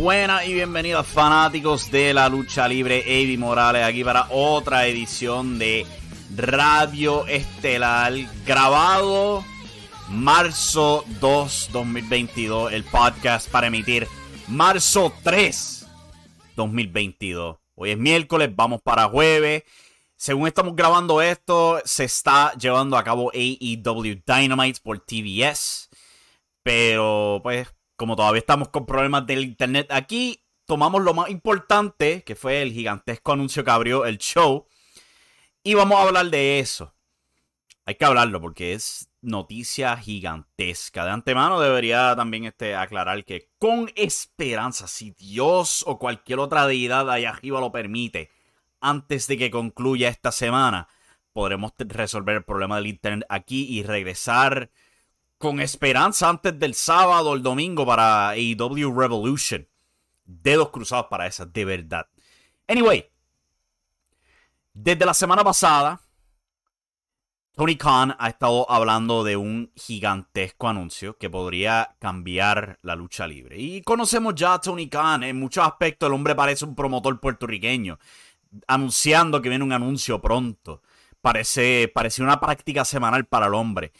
Buenas y bienvenidos fanáticos de la lucha libre, Eddie Morales aquí para otra edición de Radio Estelar grabado marzo 2 2022, el podcast para emitir marzo 3 2022. Hoy es miércoles, vamos para jueves. Según estamos grabando esto, se está llevando a cabo AEW Dynamite por TBS. Pero pues como todavía estamos con problemas del internet aquí, tomamos lo más importante, que fue el gigantesco anuncio que abrió el show, y vamos a hablar de eso. Hay que hablarlo porque es noticia gigantesca. De antemano debería también este, aclarar que con esperanza, si Dios o cualquier otra deidad allá arriba lo permite, antes de que concluya esta semana, podremos resolver el problema del internet aquí y regresar con esperanza antes del sábado o el domingo para AEW Revolution. Dedos cruzados para esa, de verdad. Anyway, desde la semana pasada, Tony Khan ha estado hablando de un gigantesco anuncio que podría cambiar la lucha libre. Y conocemos ya a Tony Khan. En muchos aspectos el hombre parece un promotor puertorriqueño. Anunciando que viene un anuncio pronto. Parece, parece una práctica semanal para el hombre.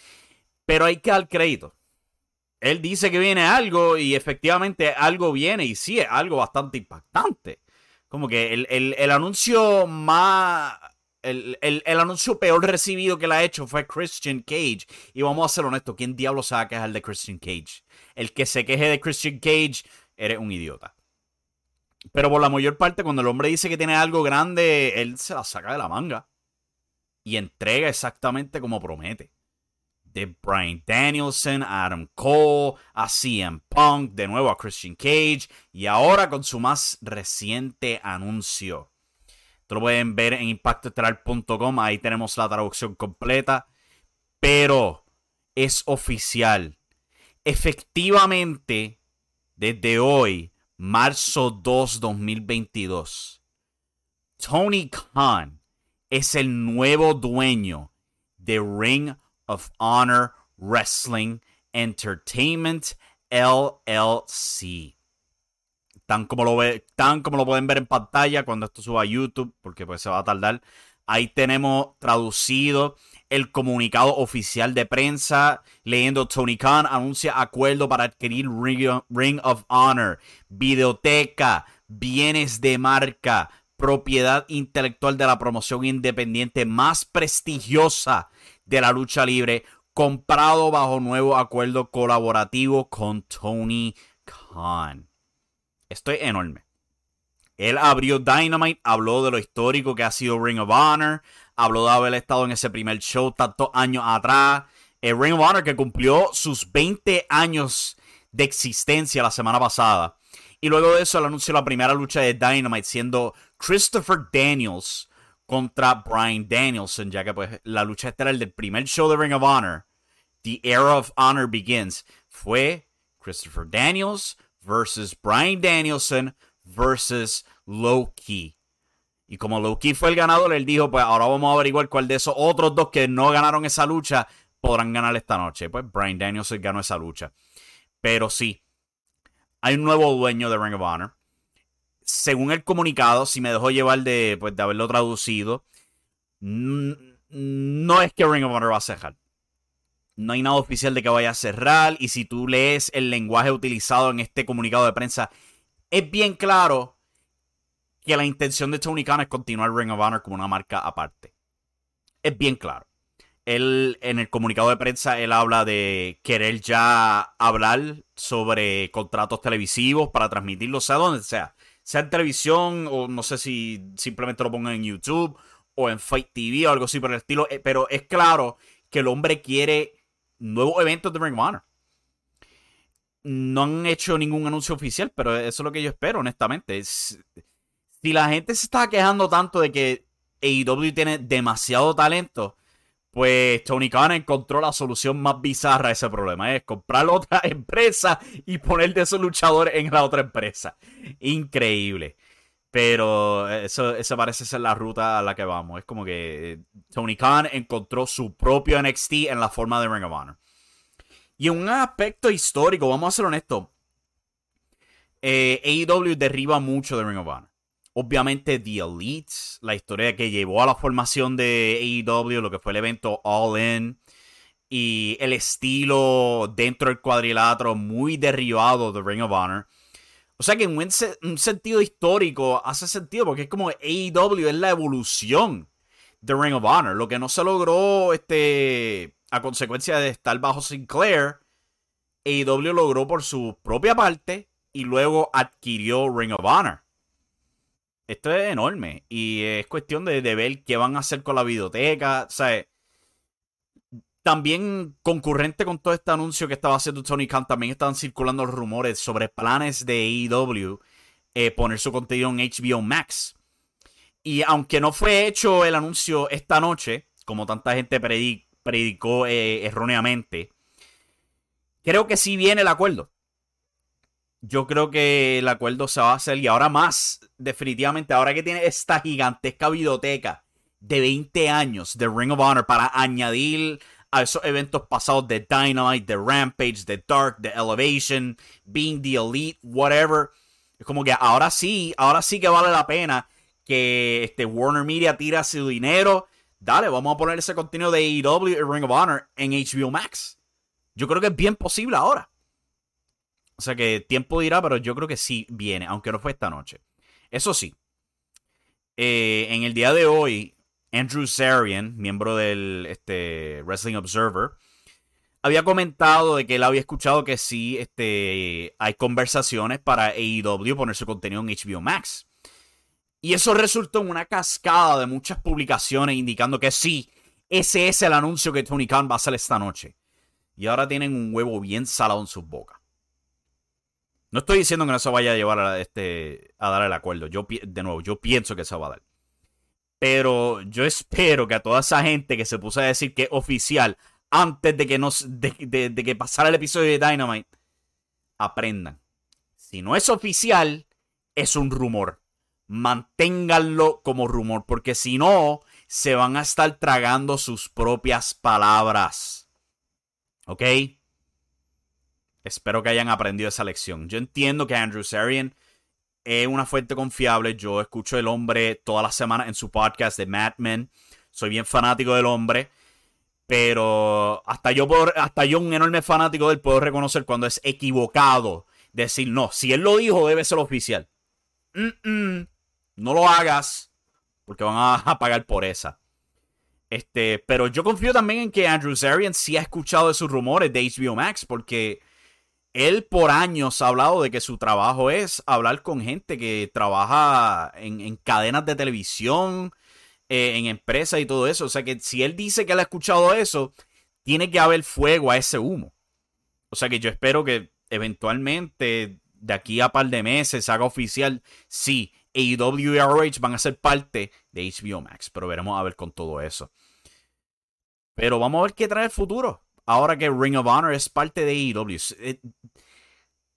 Pero hay que dar crédito. Él dice que viene algo y efectivamente algo viene y sí, es algo bastante impactante. Como que el, anuncio más... El, anuncio peor recibido que le ha hecho fue Christian Cage. Y vamos a ser honestos, ¿quién diablo se va a quejar de Christian Cage? El que se queje de Christian Cage, eres un idiota. Pero por la mayor parte, cuando el hombre dice que tiene algo grande, él se la saca de la manga. Y entrega exactamente como promete de Brian Danielson, Adam Cole, a CM Punk, de nuevo a Christian Cage y ahora con su más reciente anuncio. Esto lo pueden ver en impactoestelar.com, ahí tenemos la traducción completa, pero es oficial. Efectivamente, desde hoy, marzo 2, 2022, Tony Khan es el nuevo dueño de Ring of Honor Wrestling Entertainment LLC. Tan como, lo ve, tan como lo pueden ver en pantalla cuando esto suba a YouTube, porque pues se va a tardar. Ahí tenemos traducido el comunicado oficial de prensa, leyendo Tony Khan anuncia acuerdo para adquirir Ring of Honor, videoteca, bienes de marca, propiedad intelectual de la promoción independiente más prestigiosa de la lucha libre, comprado bajo nuevo acuerdo colaborativo con Tony Khan. Esto es enorme. Él abrió Dynamite, habló de lo histórico que ha sido Ring of Honor, habló de haber estado en ese primer show tantos años atrás. El Ring of Honor que cumplió sus 20 años de existencia la semana pasada. Y luego de eso, él anunció la primera lucha de Dynamite siendo Christopher Daniels contra Brian Danielson, ya que pues la lucha estelar del primer show de Ring of Honor, The Era of Honor Begins, fue Christopher Daniels versus Brian Danielson versus Loki. Y como Loki fue el ganador, él dijo, pues ahora vamos a averiguar cuál de esos otros dos que no ganaron esa lucha podrán ganar esta noche. Pues Brian Danielson ganó esa lucha. Pero sí, hay un nuevo dueño de Ring of Honor. Según el comunicado, si me dejó llevar de, pues, de haberlo traducido, no es que Ring of Honor va a cerrar. No hay nada oficial de que vaya a cerrar. Y si tú lees el lenguaje utilizado en este comunicado de prensa, es bien claro que la intención de Tony Khan es continuar Ring of Honor como una marca aparte. Es bien claro él en el comunicado de prensa, él habla de querer ya hablar sobre contratos televisivos para transmitirlo, sea donde sea. Sea en televisión o no sé si simplemente lo pongan en YouTube o en Fight TV o algo así por el estilo. Eh, pero es claro que el hombre quiere nuevos eventos de Ring of Honor. No han hecho ningún anuncio oficial, pero eso es lo que yo espero, honestamente. si la gente se está quejando tanto de que AEW tiene demasiado talento, pues Tony Khan encontró la solución más bizarra a ese problema. Es comprar otra empresa y poner de esos luchadores en la otra empresa. Increíble. Pero eso, parece ser la ruta a la que vamos. Es como que Tony Khan encontró su propio NXT en la forma de Ring of Honor. Y en un aspecto histórico, vamos a ser honestos. Eh, AEW derriba mucho de Ring of Honor. Obviamente The Elites, la historia que llevó a la formación de AEW, lo que fue el evento All In, y el estilo dentro del cuadrilátero muy derribado de Ring of Honor. O sea que en un, sentido histórico hace sentido porque es como AEW es la evolución de Ring of Honor. Lo que no se logró este, a consecuencia de estar bajo Sinclair, AEW logró por su propia parte y luego adquirió Ring of Honor esto es enorme y es cuestión de, ver qué van a hacer con la biblioteca. O también concurrente con todo este anuncio que estaba haciendo Tony Khan, también estaban circulando rumores sobre planes de AEW eh, poner su contenido en HBO Max. Y aunque no fue hecho el anuncio esta noche, como tanta gente predicó eh, erróneamente, creo que sí viene el acuerdo yo creo que el acuerdo se va a hacer y ahora más, definitivamente, ahora que tiene esta gigantesca biblioteca de 20 años de Ring of Honor para añadir a esos eventos pasados de Dynamite, de Rampage, de Dark, de Elevation, Being the Elite, whatever. Es como que ahora sí, ahora sí que vale la pena que este Warner Media tira su dinero. Dale, vamos a poner ese contenido de AEW y Ring of Honor en HBO Max. Yo creo que es bien posible ahora. O sea que tiempo dirá, pero yo creo que sí viene, aunque no fue esta noche. Eso sí, eh, en el día de hoy, Andrew Zarian, miembro del este, Wrestling Observer, había comentado de que él había escuchado que sí este, hay conversaciones para AEW poner su contenido en HBO Max. Y eso resultó en una cascada de muchas publicaciones indicando que sí, ese es el anuncio que Tony Khan va a hacer esta noche. Y ahora tienen un huevo bien salado en sus bocas. No estoy diciendo que no se vaya a llevar a, este, a dar el acuerdo. Yo, de nuevo, yo pienso que se va a dar. Pero yo espero que a toda esa gente que se puso a decir que es oficial antes de que, nos, de, que pasara el episodio de Dynamite, aprendan. Si no es oficial, es un rumor. Manténganlo como rumor, porque si no, se van a estar tragando sus propias palabras. ¿Ok? Espero que hayan aprendido esa lección. Yo entiendo que Andrew Sarian es una fuente confiable. Yo escucho el hombre todas las semanas en su podcast de Mad Men. Soy bien fanático del hombre. Pero hasta yo, hasta yo, un enorme fanático del, puedo reconocer cuando es equivocado. Decir, no, si él lo dijo, debe ser oficial. no lo hagas. Porque van a, pagar por esa. Este, pero yo confío también en que Andrew Zarian sí ha escuchado de sus rumores de HBO Max. Porque él por años ha hablado de que su trabajo es hablar con gente que trabaja en, cadenas de televisión, eh, en empresas y todo eso. O sea que si él dice que él ha escuchado eso, tiene que haber fuego a ese humo. O sea que yo espero que eventualmente, de aquí a par de meses, se haga oficial, sí, AEW y ROH van a ser parte de HBO Max. Pero veremos a ver con todo eso. Pero vamos a ver qué trae el futuro. Ahora que Ring of Honor es parte de AEW. Eh,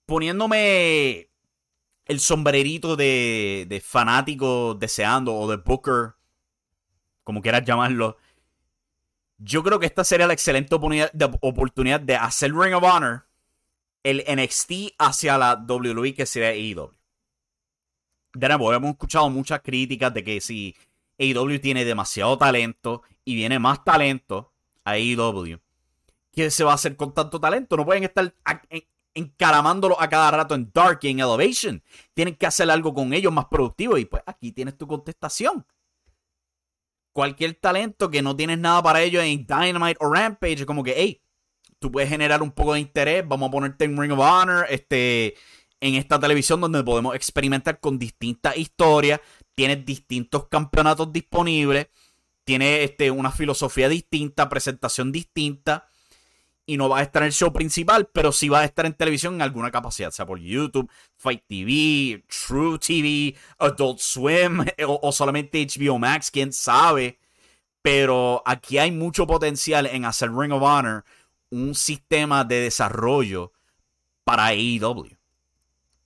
poniéndome el sombrerito de, fanático deseando o de Booker, como quieras llamarlo. Yo creo que esta sería la excelente oportunidad de, hacer Ring of Honor el NXT hacia la WWE que sería AEW. De nuevo, hemos escuchado muchas críticas de que si AEW tiene demasiado talento y viene más talento a AEW, ¿qué se va a hacer con tanto talento? No pueden estar encaramándolo a cada rato en Dark y en Elevation. Tienen que hacer algo con ellos más productivo. Y pues aquí tienes tu contestación. Cualquier talento que no tienes nada para ellos en Dynamite o Rampage, como que, hey, tú puedes generar un poco de interés. Vamos a ponerte en Ring of Honor, este, en esta televisión donde podemos experimentar con distintas historias. Tienes distintos campeonatos disponibles. Tienes este, una filosofía distinta, presentación distinta y no va a estar en el show principal, pero sí va a estar en televisión en alguna capacidad, sea por YouTube, Fight TV, True TV, Adult Swim o, solamente HBO Max, quién sabe. Pero aquí hay mucho potencial en hacer Ring of Honor un sistema de desarrollo para AEW.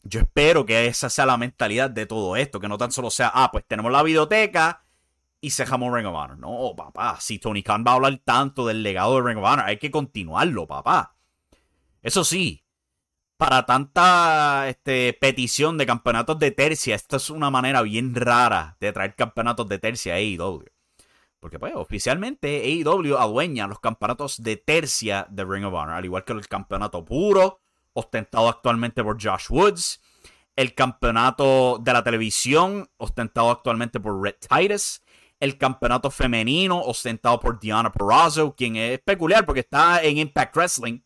Yo espero que esa sea la mentalidad de todo esto, que no tan solo sea, ah, pues tenemos la videoteca y cerramos Ring of Honor. No, papá, si Tony Khan va a hablar tanto del legado de Ring of Honor, hay que continuarlo, papá. Eso sí, para tanta este, petición de campeonatos de tercia, esta es una manera bien rara de traer campeonatos de tercia a AEW. Porque pues oficialmente AEW adueña los campeonatos de tercia de Ring of Honor, al igual que el campeonato puro, ostentado actualmente por Josh Woods, el campeonato de la televisión, ostentado actualmente por Red Titus, el campeonato femenino ostentado por Diana Perazzo, quien es peculiar porque está en Impact Wrestling.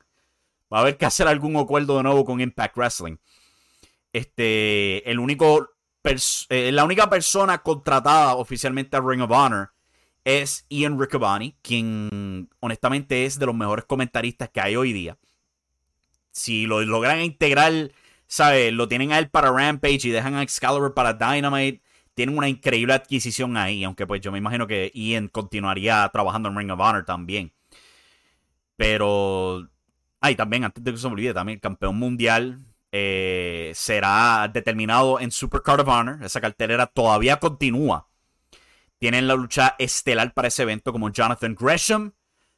Va a haber que hacer algún acuerdo de nuevo con Impact Wrestling. Este, el único eh, la única persona contratada oficialmente a Ring of Honor es Ian Riccoboni, quien honestamente es de los mejores comentaristas que hay hoy día. Si lo logran integrar, ¿sabes? Lo tienen a él para Rampage y dejan a Excalibur para Dynamite tienen una increíble adquisición ahí, aunque pues yo me imagino que Ian continuaría trabajando en Ring of Honor también. Pero, ay, también, antes de que se me olvide, también el campeón mundial eh, será determinado en Supercard of Honor. Esa cartelera todavía continúa. Tienen la lucha estelar para ese evento como Jonathan Gresham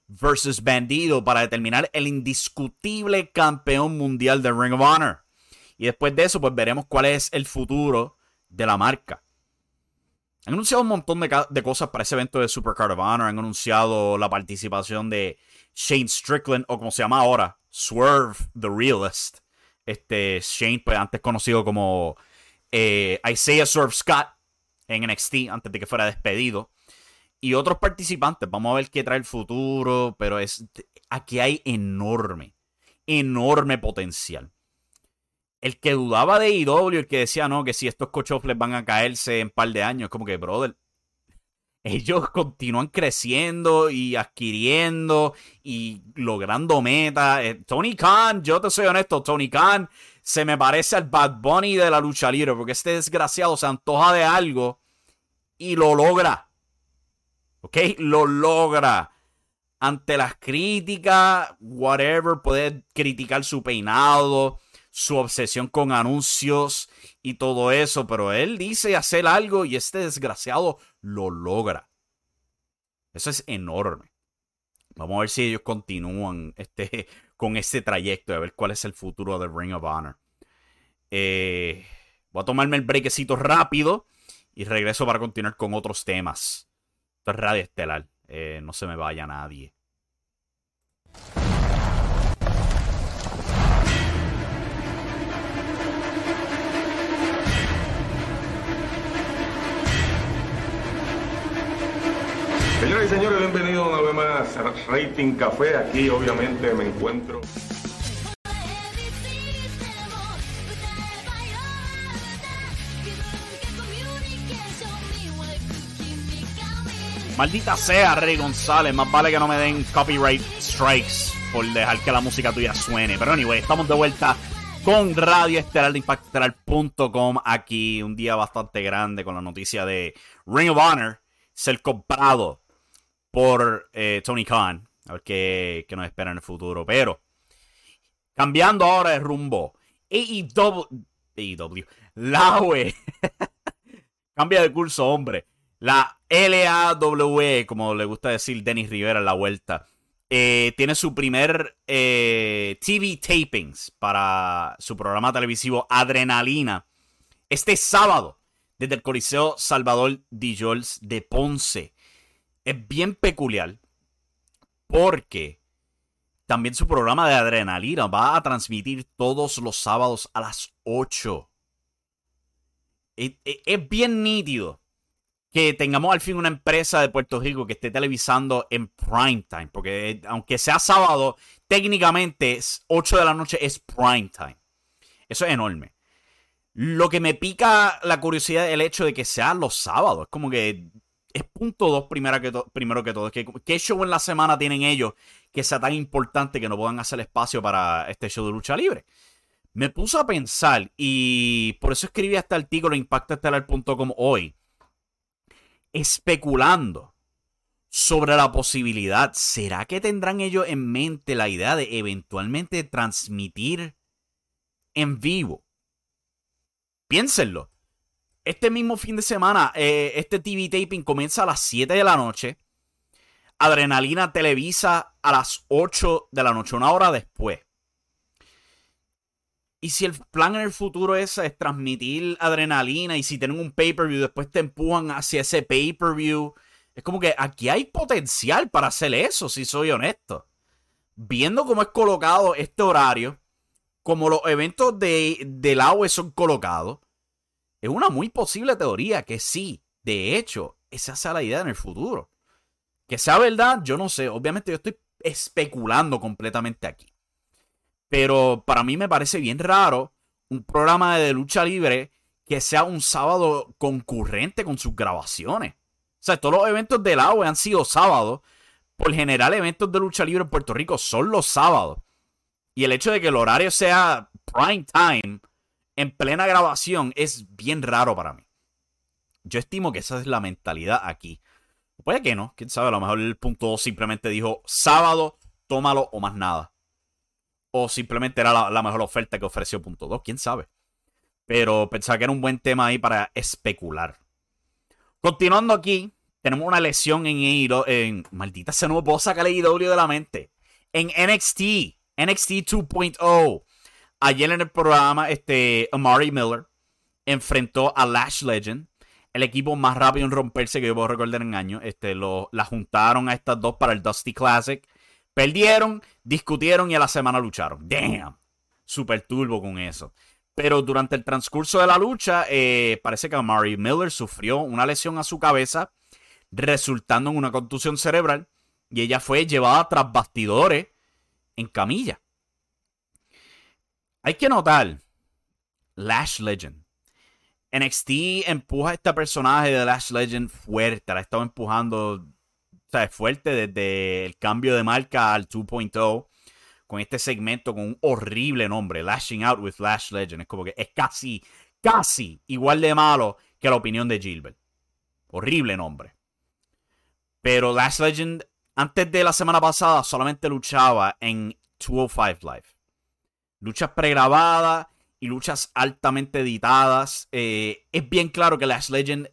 versus Bandido para determinar el indiscutible campeón mundial de Ring of Honor. Y después de eso, pues veremos cuál es el futuro de la marca. Han anunciado un montón de, cosas para ese evento de Supercard of Honor. Han anunciado la participación de Shane Strickland, o como se llama ahora, Swerve the Realist. Este Shane, pues antes conocido como eh, Isaiah Swerve Scott en NXT, antes de que fuera despedido. Y otros participantes. Vamos a ver qué trae el futuro. Pero es aquí hay enorme, enorme potencial el que dudaba de IW, el que decía, no, que si estos cochofles van a caerse en un par de años, como que, brother, ellos continúan creciendo y adquiriendo y logrando metas. Eh, Tony Khan, yo te soy honesto, Tony Khan se me parece al Bad Bunny de la lucha libre, porque este desgraciado se antoja de algo y lo logra. ¿Ok? Lo logra. Ante las críticas, whatever, puede criticar su peinado, su obsesión con anuncios y todo eso, pero él dice hacer algo y este desgraciado lo logra. Eso es enorme. Vamos a ver si ellos continúan este, con este trayecto, a ver cuál es el futuro de Ring of Honor. Eh, voy a tomarme el brequecito rápido y regreso para continuar con otros temas. Esto es Radio Estelar. Eh, no se me vaya nadie. Señoras y señores, bienvenidos una vez más a Rating Café. Aquí obviamente me encuentro. Maldita sea, Rey González. Más vale que no me den copyright strikes por dejar que la música tuya suene. Pero anyway, estamos de vuelta con Radio Estelar de Impactestelar.com. Aquí un día bastante grande con la noticia de Ring of Honor ser comprado por eh, Tony Khan. A ver qué, qué, nos espera en el futuro. Pero, cambiando ahora de rumbo. AEW. AEW. La UE. Cambia de curso, hombre. La LAWE, como le gusta decir Dennis Rivera en la vuelta. Eh, tiene su primer eh, TV tapings para su programa televisivo Adrenalina este sábado desde el Coliseo Salvador Jols de Ponce. Es bien peculiar porque también su programa de Adrenalina va a transmitir todos los sábados a las 8. es bien nítido que tengamos al fin una empresa de Puerto Rico que esté televisando en prime time. Porque aunque sea sábado, técnicamente 8 de la noche es prime time. Eso es enorme. Lo que me pica la curiosidad es el hecho de que sea los sábados. Es como que es punto dos primero que, primero que todo. Que, ¿Qué show en la semana tienen ellos que sea tan importante que no puedan hacer espacio para este show de lucha libre? Me puso a pensar y por eso escribí este artículo en impactoestelar.com hoy especulando sobre la posibilidad, ¿será que tendrán ellos en mente la idea de eventualmente transmitir en vivo? Piénsenlo. Este mismo fin de semana, eh, este TV taping comienza a las 7 de la noche. Adrenalina Televisa a las 8 de la noche, una hora después. Y si el plan en el futuro es, transmitir adrenalina y si tienen un pay-per-view, después te empujan hacia ese pay-per-view. Es como que aquí hay potencial para hacer eso, si soy honesto. Viendo cómo es colocado este horario, como los eventos de, del AOE son colocados, es una muy posible teoría que sí, de hecho, esa sea la idea en el futuro. Que sea verdad, yo no sé. Obviamente yo estoy especulando completamente aquí. Pero para mí me parece bien raro un programa de lucha libre que sea un sábado concurrente con sus grabaciones. O sea, todos los eventos del agua han sido sábados. Por general, eventos de lucha libre en Puerto Rico son los sábados. Y el hecho de que el horario sea prime time en plena grabación es bien raro para mí. Yo estimo que esa es la mentalidad aquí. Puede que no, quién sabe, a lo mejor el punto simplemente dijo sábado, tómalo o más nada. O simplemente era la, mejor oferta que ofreció punto 2, quién sabe. Pero pensaba que era un buen tema ahí para especular. Continuando aquí, tenemos una lesión en. En, maldita se no puedo sacar AEW de la mente. En NXT, NXT 2.0. Ayer en el programa, este, Amari Miller enfrentó a Lash Legend. El equipo más rápido en romperse que yo puedo recordar en años. Este, lo, la juntaron a estas dos para el Dusty Classic. Perdieron, discutieron y a la semana lucharon. Damn. Super turbo con eso. Pero durante el transcurso de la lucha, eh, parece que Mary Miller sufrió una lesión a su cabeza, resultando en una contusión cerebral. Y ella fue llevada tras bastidores en camilla. Hay que notar, Lash Legend. NXT empuja a este personaje de Lash Legend fuerte. La ha estado empujando sea, es fuerte desde el cambio de marca al 2.0 con este segmento con un horrible nombre, Lashing Out with Lash Legend. Es como que es casi, casi igual de malo que la opinión de Gilbert. Horrible nombre. Pero Lash Legend, antes de la semana pasada, solamente luchaba en 205 Live. Luchas pregrabadas y luchas altamente editadas. Eh, es bien claro que Lash Legend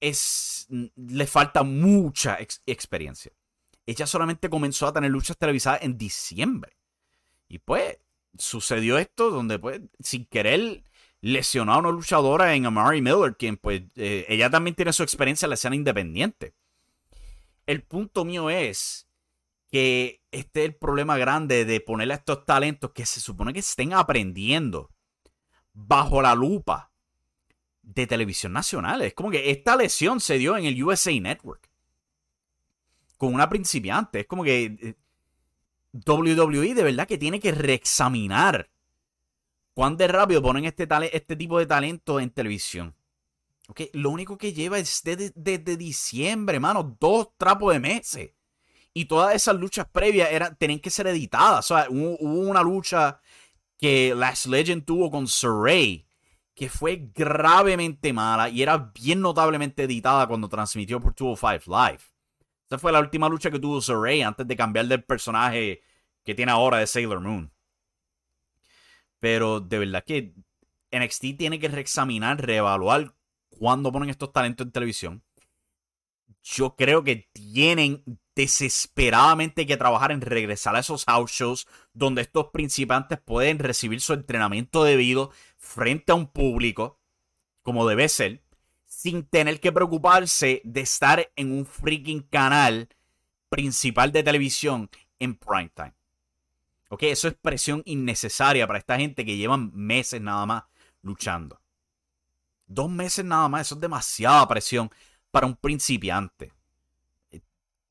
es, le falta mucha experiencia. Ella solamente comenzó a tener luchas televisadas en diciembre. Y pues sucedió esto donde pues sin querer lesionó a una luchadora en Amari Miller, quien pues eh, ella también tiene su experiencia en la escena independiente. El punto mío es que este es el problema grande de ponerle a estos talentos que se supone que estén aprendiendo bajo la lupa de televisión nacional. Es como que esta lesión se dio en el USA Network. Con una principiante. Es como que eh, WWE de verdad que tiene que reexaminar cuán de rápido ponen este, este tipo de talento en televisión. Lo único que lleva es desde, diciembre, hermano, dos trapos de meses. Y todas esas luchas previas eran, tenían que ser editadas. O sea, hubo una lucha que Last Legend tuvo con Saray, que fue gravemente mala y era bien notablemente editada cuando transmitió por 205 Live. Esa fue la última lucha que tuvo Saray antes de cambiar del personaje que tiene ahora de Sailor Moon. Pero de verdad que NXT tiene que reexaminar, reevaluar cuándo ponen estos talentos en televisión. Yo creo que tienen desesperadamente que trabajar en regresar a esos house shows donde estos principiantes pueden recibir su entrenamiento debido frente a un público, como debe ser, sin tener que preocuparse de estar en un freaking canal principal de televisión en primetime. Ok, eso es presión innecesaria para esta gente que llevan meses nada más luchando. Dos meses nada más, eso es demasiada presión para un principiante.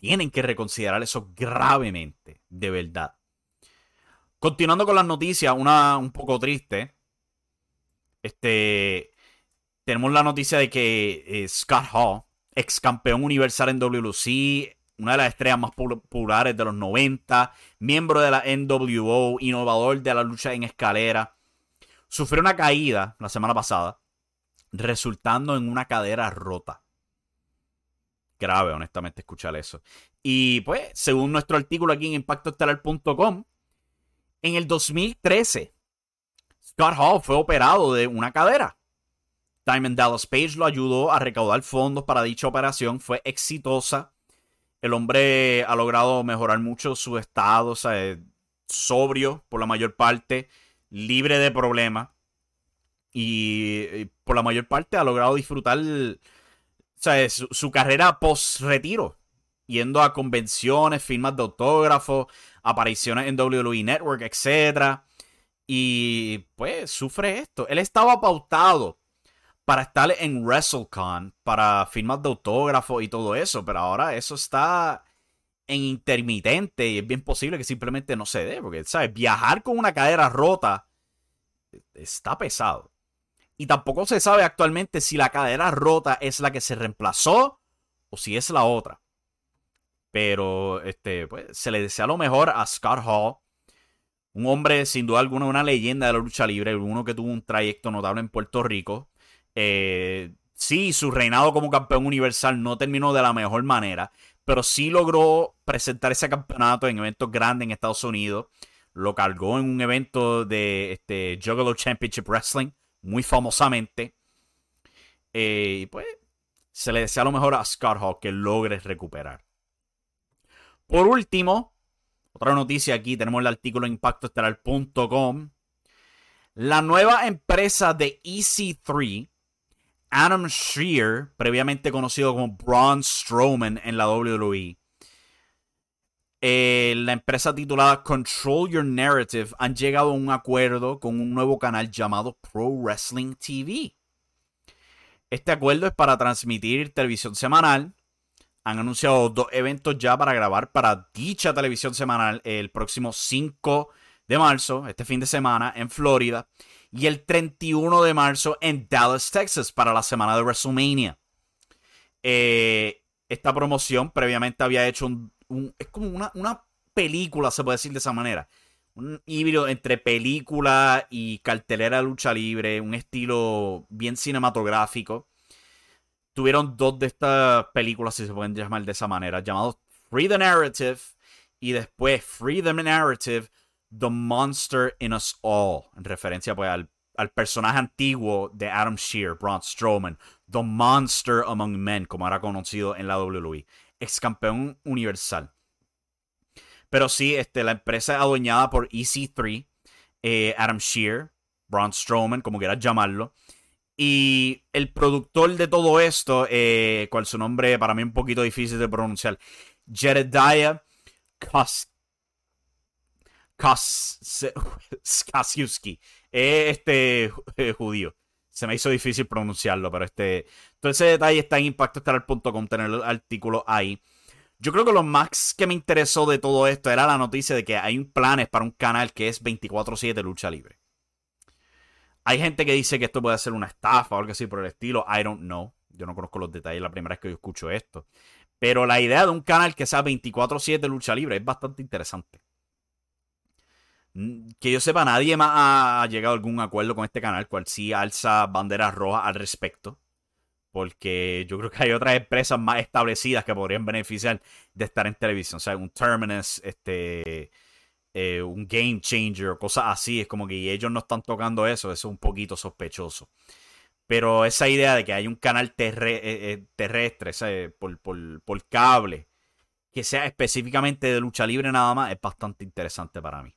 Tienen que reconsiderar eso gravemente, de verdad. Continuando con las noticias, una un poco triste. Este. Tenemos la noticia de que eh, Scott Hall, ex campeón universal en WLC, una de las estrellas más populares de los 90, miembro de la NWO, innovador de la lucha en escalera, sufrió una caída la semana pasada, resultando en una cadera rota. Grave, honestamente, escuchar eso. Y pues, según nuestro artículo aquí en impactoestelar.com, en el 2013, Scott Hall fue operado de una cadera. Diamond Dallas Page lo ayudó a recaudar fondos para dicha operación. Fue exitosa. El hombre ha logrado mejorar mucho su estado, o sea, sobrio por la mayor parte libre de problemas. Y, por la mayor parte ha logrado disfrutar su, carrera post-retiro. Yendo a convenciones, firmas de autógrafos, apariciones en WWE Network, etc. Y pues sufre esto. Él estaba pautado para estar en WrestleCon, para firmas de autógrafos y todo eso, pero ahora eso está en intermitente y es bien posible que simplemente no se dé, porque, ¿sabes? Viajar con una cadera rota está pesado. Y tampoco se sabe actualmente si la cadera rota es la que se reemplazó o si es la otra. Pero este, pues, se le desea lo mejor a Scott Hall. Un hombre, sin duda alguna, una leyenda de la lucha libre. Uno que tuvo un trayecto notable en Puerto Rico. Eh, sí, su reinado como campeón universal no terminó de la mejor manera pero sí logró presentar ese campeonato en eventos grandes en Estados Unidos. Lo cargó en un evento de este, Juggalo Championship Wrestling, muy famosamente. Eh, y pues se le desea lo mejor a Scott Hawk que logre recuperar. Por último, otra noticia aquí, tenemos el artículo impactoestelar.com. La nueva empresa de EC3 Adam Shear, previamente conocido como Braun Strowman en la WWE. Eh, la empresa titulada Control Your Narrative han llegado a un acuerdo con un nuevo canal llamado Pro Wrestling TV. Este acuerdo es para transmitir televisión semanal. Han anunciado dos eventos ya para grabar para dicha televisión semanal el próximo 5 de marzo, este fin de semana, en Florida y el 31 de marzo en Dallas, Texas, para la semana de WrestleMania. Eh, esta promoción previamente había hecho un. Es como una, una, película, se puede decir de esa manera. Un híbrido entre película y cartelera de lucha libre, un estilo bien cinematográfico. Tuvieron dos de estas películas, si se pueden llamar de esa manera, llamados Free the Narrative y después Free the Narrative The Monster in Us All, en referencia pues, al, personaje antiguo de Adam Shear, Braun Strowman, The Monster Among Men, como era conocido en la WWE, ex campeón universal. Pero sí, este, la empresa es adueñada por EC3, eh, Adam Shear, Braun Strowman, como quieras llamarlo. Y el productor de todo esto, eh, cual su nombre para mí un poquito difícil de pronunciar, Jedediah Kost Kasiuski. este eh, judío. Se me hizo difícil pronunciarlo, pero este. Todo ese detalle está en impactoestelar.com, tener el artículo ahí. Yo creo que lo más que me interesó de todo esto era la noticia de que hay planes para un canal que es 24-7 lucha libre. Hay gente que dice que esto puede ser una estafa o algo así por el estilo. I don't know. Yo no conozco los detalles, la primera vez que yo escucho esto. Pero la idea de un canal que sea 24-7 lucha libre es bastante interesante. Que yo sepa, nadie más ha llegado a algún acuerdo con este canal, cual sí alza banderas rojas al respecto. Porque yo creo que hay otras empresas más establecidas que podrían beneficiar de estar en televisión. O sea, un Terminus, este, eh, un Game Changer, cosas así. Es como que ellos no están tocando eso. Eso es un poquito sospechoso. Pero esa idea de que hay un canal eh, eh, terrestre, Por, por cable, que sea específicamente de lucha libre nada más, es bastante interesante para mí.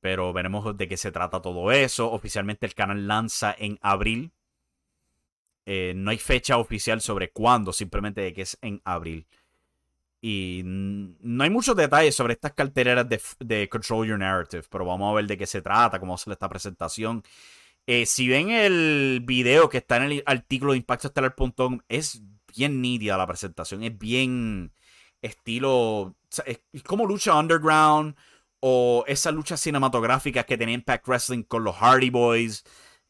Pero veremos de qué se trata todo eso. Oficialmente el canal lanza en abril. Eh, no hay fecha oficial sobre cuándo, simplemente de que es en abril. Y no hay muchos detalles sobre estas cartereras de, Control Your Narrative, pero vamos a ver de qué se trata, cómo sale esta presentación. Eh, si ven el video que está en el artículo de impactoestelar.com, es bien nítida la presentación, es bien estilo. Es como lucha underground o esa lucha cinematográfica que tenía Impact Wrestling con los Hardy Boys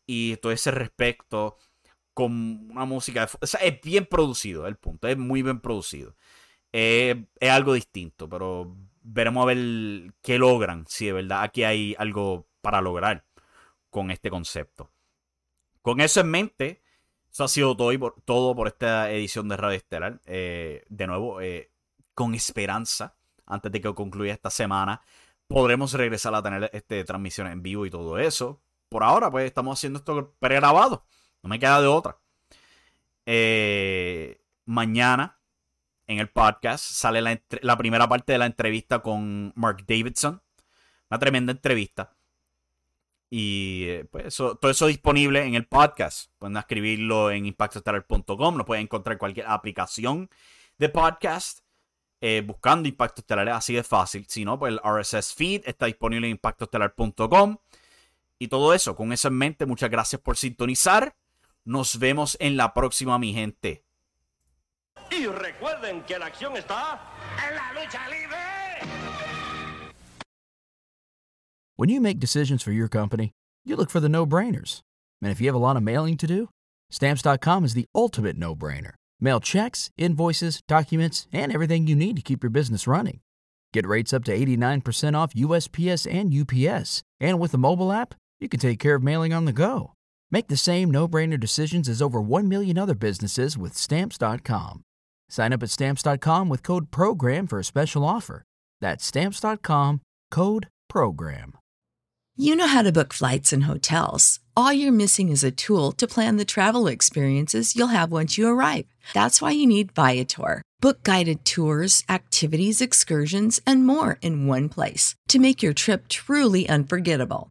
y todo ese respecto con una música. o sea, es bien producido, el punto. Es muy bien producido. es algo distinto, pero veremos a ver qué logran. Si de verdad aquí hay algo para lograr con este concepto. Con eso en mente, eso ha sido todo, por, todo por esta edición de Radio Estelar. Eh, de nuevo, eh, con esperanza, antes de que concluya esta semana, podremos regresar a tener este, transmisiones en vivo y todo eso. Por ahora, pues estamos haciendo esto pregrabado. No me queda de otra. Eh, mañana en el podcast sale la, primera parte de la entrevista con Mark Davidson. Una tremenda entrevista. Y eh, pues todo eso disponible en el podcast. Pueden escribirlo en impactostellar.com. Lo pueden encontrar en cualquier aplicación de podcast. Eh, buscando Impacto Estelar, así de fácil. Si no, pues el RSS feed está disponible en impactoestelar.com. Y todo eso, con eso en mente, muchas gracias por sintonizar. Nos vemos en la próxima, mi gente. Y recuerden que la acción está en la lucha libre. When you make decisions for your company, you look for the no-brainers. And if you have a lot of mailing to do, stamps.com is the ultimate no-brainer. Mail checks, invoices, documents, and everything you need to keep your business running. Get rates up to 89% off USPS and UPS. And with the mobile app, you can take care of mailing on the go. Make the same no brainer decisions as over 1 million other businesses with Stamps.com. Sign up at Stamps.com with code PROGRAM for a special offer. That's Stamps.com code PROGRAM. You know how to book flights and hotels. All you're missing is a tool to plan the travel experiences you'll have once you arrive. That's why you need Viator. Book guided tours, activities, excursions, and more in one place to make your trip truly unforgettable.